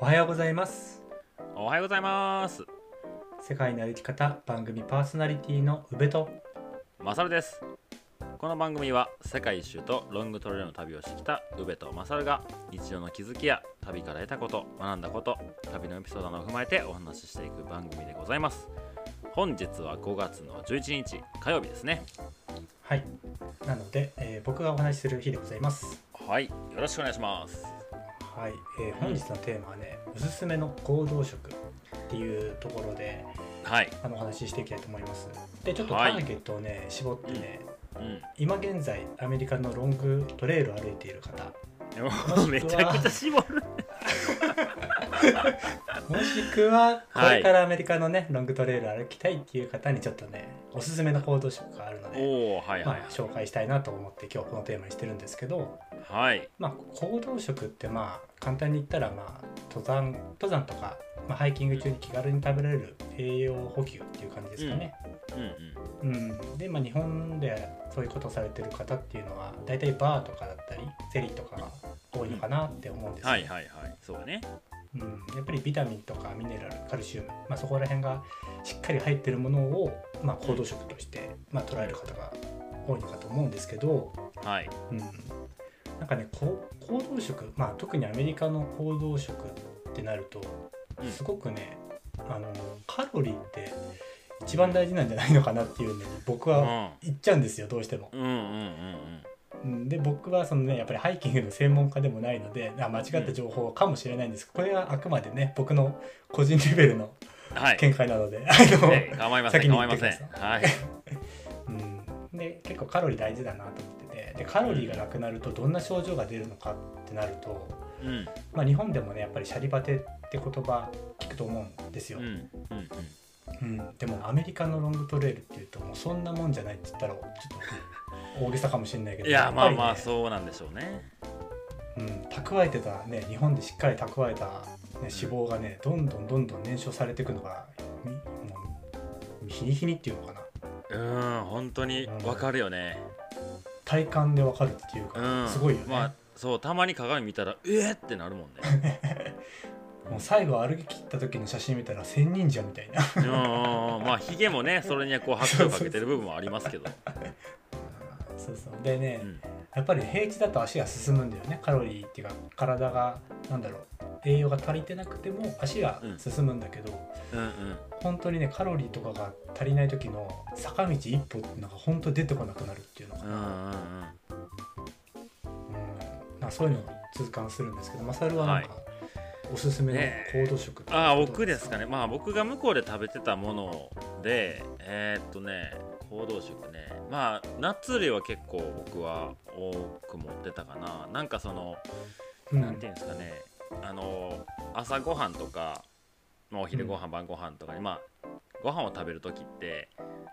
おはようございます。おはようございます。世界の歩き方番組パーソナリティの宇部と。マサルです。この番組は世界一周とロングトレイルの旅をしてきた宇部とマサルが日常の気づきや旅から得たこと学んだこと旅のエピソードなどを踏まえてお話ししていく番組でございます。本日は5月の11日火曜日ですね。はい。なので、えー僕がお話しする日でございます。はい。よろしくお願いしますはい、えー本日のテーマはねおすすめの行動食っていうところではい。あのお話ししていきたいと思います。でちょっとタはい。ーゲットをね、絞ってねうん。今現在アメリカのロングトレイルを歩いている方。めちゃくちゃ絞る。もしくはこはいれからアメリカのね、ロングトレイルを歩きたいっていう方にちょっとねおすすめの行動食があるので、はいはい。まあ、紹介したいなと思って今日このテーマにしてるんですけど、はい。まあ、行動食ってまあ簡単に言ったらまあ登山登山とか、まあ、ハイキング中に気軽に食べられる栄養補給っていう感じですかね。うん。うんうん。で、まあ、日本でそういうことをされてる方っていうのは大体バーとかだったりゼリーとかが多いのかなって思うんですよ、はいはいはい。そうね。うん、やっぱりビタミンとかミネラルカルシウム、まあ、そこら辺がしっかり入ってるものを、まあ、行動食として、まあ、捉える方が多いのかと思うんですけど、はい。うん、なんかね行動食、まあ、特にアメリカの行動食ってなるとうん。すごくね、あのカロリーって一番大事なんじゃないのかなっていうのに僕は言っちゃうんですよどうしても。うんうんうんうん。うん。で僕はそのねやっぱりハイキングの専門家でもないのであ間違った情報かもしれないんです。けどこれはあくまでね僕の個人レベルのうんはい。見解なので、あのええ構いません先に構いま言ってください。せん。はい。うん、で結構カロリー大事だなと思っカロリーがなくなるとどんな症状が出るのかってなると、うん。まあ、日本でもねやっぱりシャリバテって言葉聞くと思うんですよ。うん、うんうん。うん。でもアメリカのロングトレイルっていうともうそんなもんじゃないって言ったらちょっと大げさかもしれないけどいやまあまあうそうなんでしょうね。うん、蓄えてたね日本でしっかり蓄えた、ね、脂肪がねどんどんどんどん燃焼されていくのがみもう日に日にっていうのかな。うん本当にわかるよね体感でわかるっていうか、うん。すごいよね、まあそうたまに鏡見たらえっってなるもんね。もう最後歩き切った時の写真見たら千人じゃみたいな。うんうんまあヒゲもねそれにはこう拍手をかけてる部分もありますけど。そうそう。でね、うんやっぱり平地だと足が進むんだよね。カロリーっていうか体がなんだろう栄養が足りてなくても足が進むんだけど、うんうん。本当にねカロリーとかが足りない時の坂道一歩っていうのが本当出てこなくなるっていうのかな、うんうんうん。うん、なんかそういうのを痛感するんですけどマサルはなんか、おすすめの行動食ってあ僕ですかね。まあ僕が向こうで食べてたものでえーっとね行動食ね。まあナッツ類は結構僕は多く持ってたかな。なんかそのうん。なんていうんですかね。あの朝ごはんとか、まあ、お昼ご飯、晩ご飯とかにまあご飯を食べる時って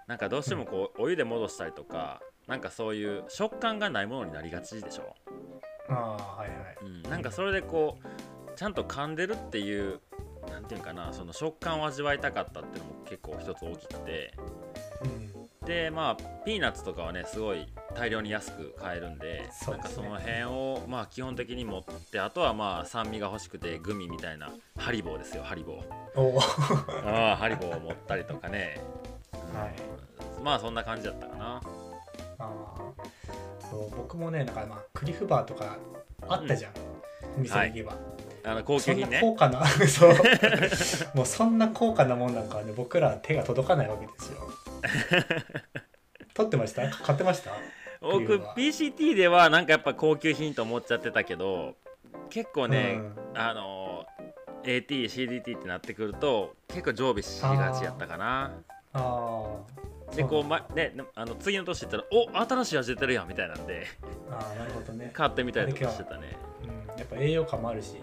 なんかどうしてもこうお湯で戻したりとかなんかそういう食感がないものになりがちでしょ、ああはいはい。うん、なんかそれでこうちゃんと噛んでるっていうなんていうかなその食感を味わいたかったっていうのも結構一つ大きくて。うんでまあピーナッツとかはねすごい大量に安く買えるんでね。なんかその辺をまあ基本的に持ってあとはまあ酸味が欲しくてグミみたいなハリボーですよハリボー。おお。ああハリボーを持ったりとかね、うん。はい。まあそんな感じだったかな。あー。そう僕もねなんかまあクリフバーとかあったじゃん、お店に行けば、あの高そんな級品ね高価な そう。もうそんな高価なもんなんかはね僕ら手が届かないわけですよ取ってました？買ってました？僕 PCT ではなんかやっぱ高級品と思っちゃってたけど結構ね、うん。あの ATCDT ってなってくると結構常備しがちやったかな。あー。でこう、まね、あの次の年行ったらお新しい味出てるやんみたいなんであーなるほどね、買ってみたりとかしてたね。うん、やっぱ栄養価もあるし、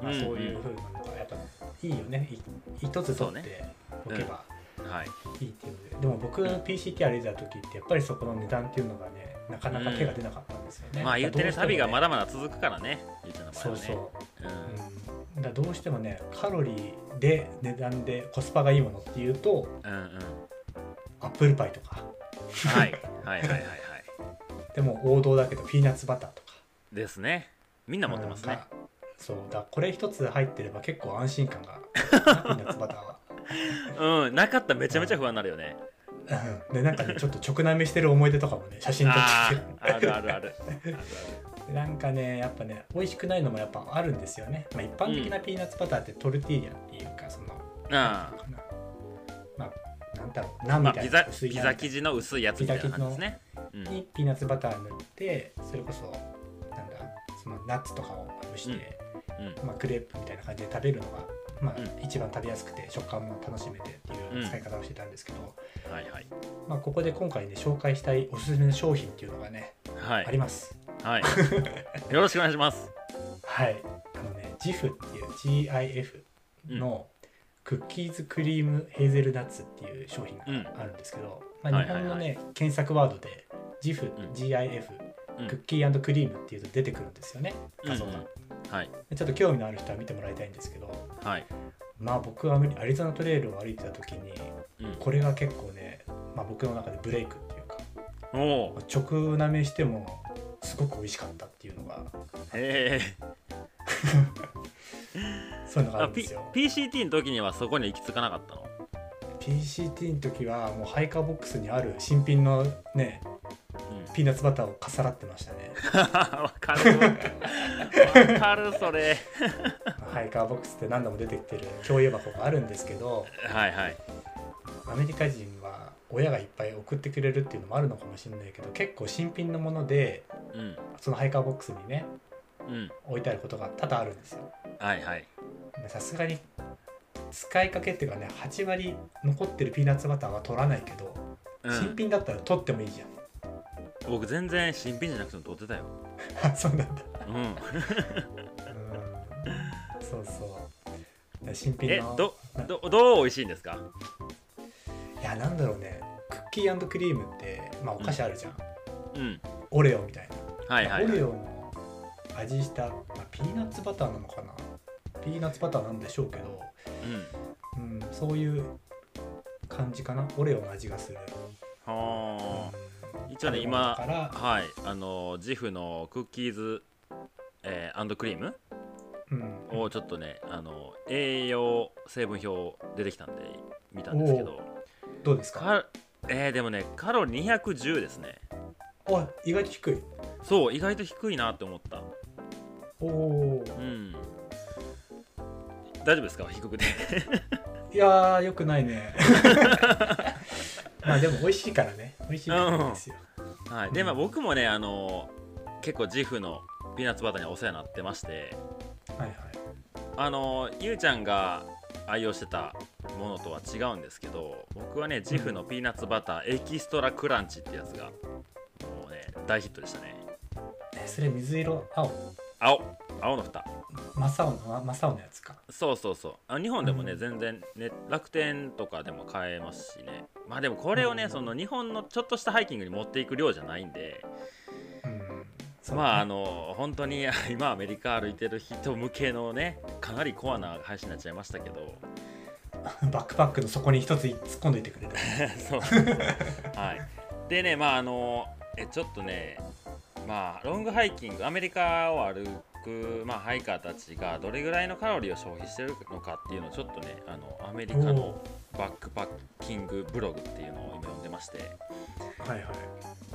まあ、うんそういうふうなのがやっぱいいよね。い一つ取っておけば。はい。いいっていうので、でも僕 PCT 歩いてた時ってやっぱりそこの値段っていうのがねなかなか手が出なかったんですよね、まあ言ってる旅がまだだまだ続くからね言っての場合そうそう、うん、だどうしてもねカロリーで値段でコスパがいいものっていうとうんうん。うんアップルパイとか。はい。はいはいはいはい。でも王道だけどピーナッツバターとか。ですね。みんな持ってますね。がそう。だこれ一つ入ってれば結構安心感が。ピーナッツバターはうんなかったらめちゃめちゃ不安になるよね。うん。でなんかねちょっと直なめしてる思い出とかもね写真撮あって。ーあるある。あるある。でなんかねやっぱね美味しくないのもやっぱあるんですよね、まあ、一般的なピーナッツバターってトルティーヤっていうかそのうのかなまあなんだろうナンみたいな薄いピザ生地の薄いやつみたいな感じですね。にピーナッツバター塗ってそれこそなんだそのナッツとかをまぶして、うん。まあ、クレープみたいな感じで食べるのが、まあうん。一番食べやすくて食感も楽しめてっていう使い方をしてたんですけど、はいはい。まあ、ここで今回ね紹介したいおすすめの商品っていうのがね、はい。あります。はい。よろしくお願いします。はい。あのね GIF っていう GIF のクッキーズクリームヘーゼルナッツっていう商品があるんですけど、まあ、日はいはいはい。本のね、検索ワードで GIF、うん。GIF うんクッキークリームっていうと出てくるんですよね。画像が、うんはい。でちょっと興味のある人は見てもらいたいんですけどはい。まあ僕はアリゾナトレイルを歩いてた時にうん。これが結構ね、まあ、僕の中でブレイクっていうかおお直なめしてもすごく美味しかったっていうのがへえ。そういうのがあるんですよ。PCT の時にはそこに行き着かなかったの？PCT の時はもうハイカーボックスにある新品のねうんピーナッツバターをかさらってましたね。わかるわ。かるそれ。ハイカーボックスって何度も出てきてる共有箱があるんですけどはいはい。アメリカ人は親がいっぱい送ってくれるっていうのもあるのかもしれないけど結構新品のものでうん。そのハイカーボックスにねうん。置いてあることが多々あるんですよ。はいはい。でさすがに使いかけっていうかね8割残ってるピーナッツバターは取らないけど、うん。新品だったら取ってもいいじゃん僕全然新品じゃなくても撮ってたよ。あ そうなんだ。うん。うん。そうそう。新品の。えどどどう美味しいんですか？いやなんだろうね。クッキークリームって、まあ、お菓子あるじゃん、うん。オレオみたいな、はいはい、はい。オレオの味した、まあ、ピーナッツバターなのかな？ピーナッツバターなんでしょうけど、うん。うん、そういう感じかな？オレオの味がする、はあ。うん一応ね今はいあのジフのクッキーズ、えーアンドクリーム？うん、をちょっとねあの栄養成分表出てきたんで見たんですけど。どうですか？かえーでもねカロリー210ですね。あ意外と低い。そう意外と低いなって思った。おおうん。大丈夫ですか？低くて。いやーよくないね。まあでも美味しいからね。美味しいからですよ、はい。でまあ僕もねあの結構ジフのピーナッツバターにお世話になってまして。はいはい。あのゆうちゃんが愛用してたものとは違うんですけど僕はねジフのピーナッツバターエキストラクランチってやつがもうね大ヒットでしたね。えそれ水色青？青。青の蓋真っ青の真っ青のやつか。そうそうそう。あ日本でもね、うん。全然ね楽天とかでも買えますしね。まあでもこれをね、うん。その日本のちょっとしたハイキングに持っていく量じゃないんで。うん。まああの本当に 今アメリカ歩いてる人向けのねかなりコアな配信になっちゃいましたけど。バックパックの底に一つ突っ込んでいてくれる そう。はい。でねまああのえちょっとねまあロングハイキングアメリカを歩く、まあ、ハイカーたちがどれぐらいのカロリーを消費してるのかっていうのをちょっとねあのアメリカのバックパッキングブログっていうのを今読んでまして。はいはい。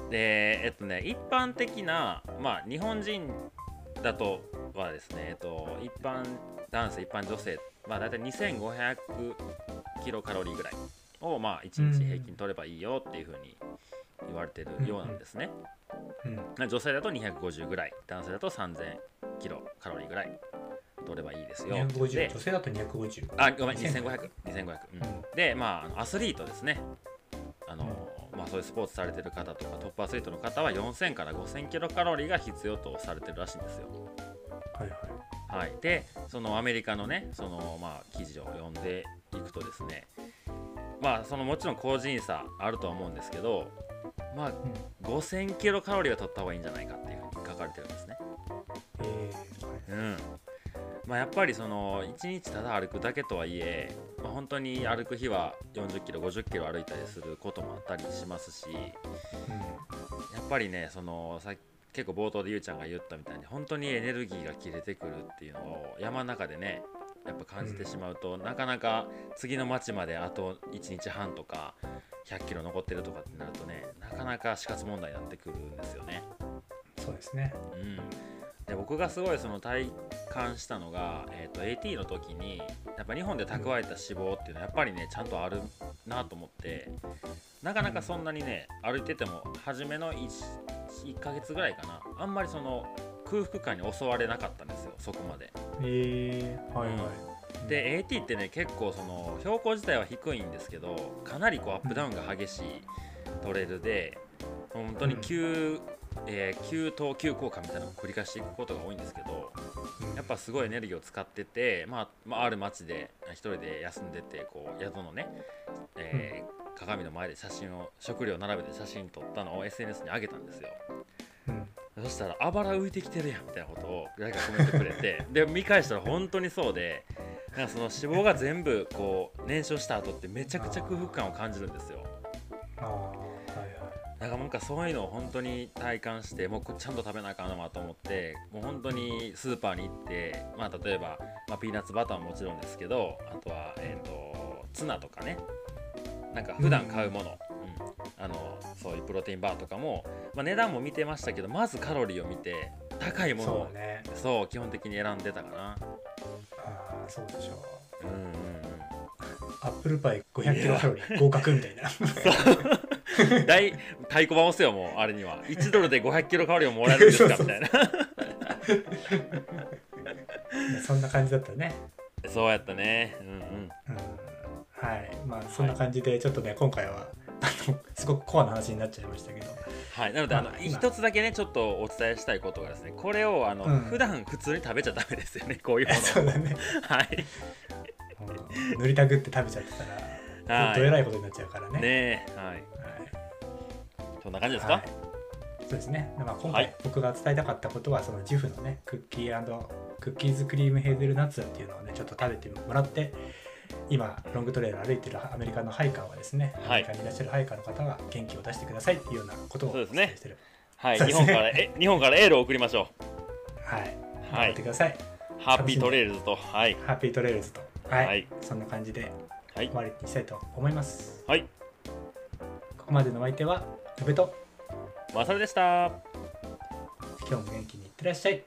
でえっとね一般的なまあ日本人だとはですねえっと一般男性一般女性まあ大体2500キロカロリーぐらいをまあ1日平均取ればいいよっていうふうに言われてるようなんですね、うん。女性だと250ぐらい男性だと3000キロカロリーぐらい取ればいいですよ。250で女性だと250あごめん2500 2500 2500、うんうん。でまあアスリートですね。あの、まあ、そういうスポーツされてる方とかトップアスリートの方は4000から5000キロカロリーが必要とされてるらしいんですよ。はいはい。はい、でそのアメリカのねその、まあ、記事を読んでいくとですねまあそのもちろん個人差あるとは思うんですけどまあ5000キロカロリーは取った方がいいんじゃないかっていうふうに書かれてるんですね。えー。はいうん。まあ、やっぱりその1日ただ歩くだけとはいえ、まあ、本当に歩く日は40キロ50キロ歩いたりすることもあったりしますしやっぱりねそのさ結構冒頭でゆうちゃんが言ったみたいに本当にエネルギーが切れてくるっていうのを山の中でねやっぱ感じてしまうと、なかなか次の町まであと1日半とか100キロ残ってるとかってなるとねなかなか死活問題になってくるんですよね。そうですねうん、で僕がすごいその体感したのが、えー、と AT の時にやっぱ日本で蓄えた脂肪っていうのはやっぱりねちゃんとあるなと思ってなかなかそんなにね歩いてても初めの 1, 1ヶ月ぐらいかなあんまりその空腹感に襲われなかったんですよそこまで。えー、はいはい、で AT ってね結構その標高自体は低いんですけどかなりこうアップダウンが激しいトレイルで本当に急、えー急登急降下みたいなのを繰り返していくことが多いんですけどうんやっぱすごいエネルギーを使ってて、まあまあ、ある町で一人で休んでてこう宿のね、えー鏡の前で写真を食料を並べて写真撮ったのを SNS に上げたんですよ。うん。そしたら「あばら浮いてきてるやん」みたいなことを誰かコメントくれてで見返したら本当にそうでなんかその脂肪が全部こう燃焼した後ってめちゃくちゃ空腹感を感じるんですよ。ああはいはい。なんかなんかそういうのを本当に体感してもうちゃんと食べなあかんなと思ってもう本当にスーパーに行って、まあ、例えば、まあ、ピーナッツバターももちろんですけどあとは、えー、とツナとかね。なんか普段買うもの、うん。あのそういうプロテインバーとかも、まあ、値段も見てましたけどまずカロリーを見て高いものをそうね。そう基本的に選んでたかなああそうでしょう。うんうんうん。アップルパイ500キロカロリー合格みたいな。大太鼓判押せよもうあれには。1ドルで500キロカロリーももらえるんですかみたいな。そんな感じだったね。そうやったね。うん。うん。うん。はい。まあそんな感じでちょっとね今回はあのすごくコアな話になっちゃいましたけどはい、なのであの一つだけねちょっとお伝えしたいことがですねこれをあの、うん。普段普通に食べちゃダメですよね こういうものそうだね。はい。う ん塗りたぐって食べちゃってたらはい。どえらいことになっちゃうからね。ねえはい。はい。そんな感じですか、はい。そうですね、まあ、今はい。回僕が伝えたかったことはそのジフのねクッキークッキーズクリームヘーゼルナッツっていうのをねちょっと食べてもらって今ロングトレイル歩いてるアメリカのハイカーはですね、はい。アメリカにいらっしゃるハイカーの方は元気を出してくださいっていうようなことをおそうですね。伝えしてる。はい。日本からえ日本からエールを送りましょはい。はい。頑張ってください、うハッピートレイルズと。はい。ハッピートレイルズと。はい、はい。そんな感じではい。終わりにしたいと思います。はい。ここまでのお相手は宇部とマサルでした。今日も元気にいってらっしゃい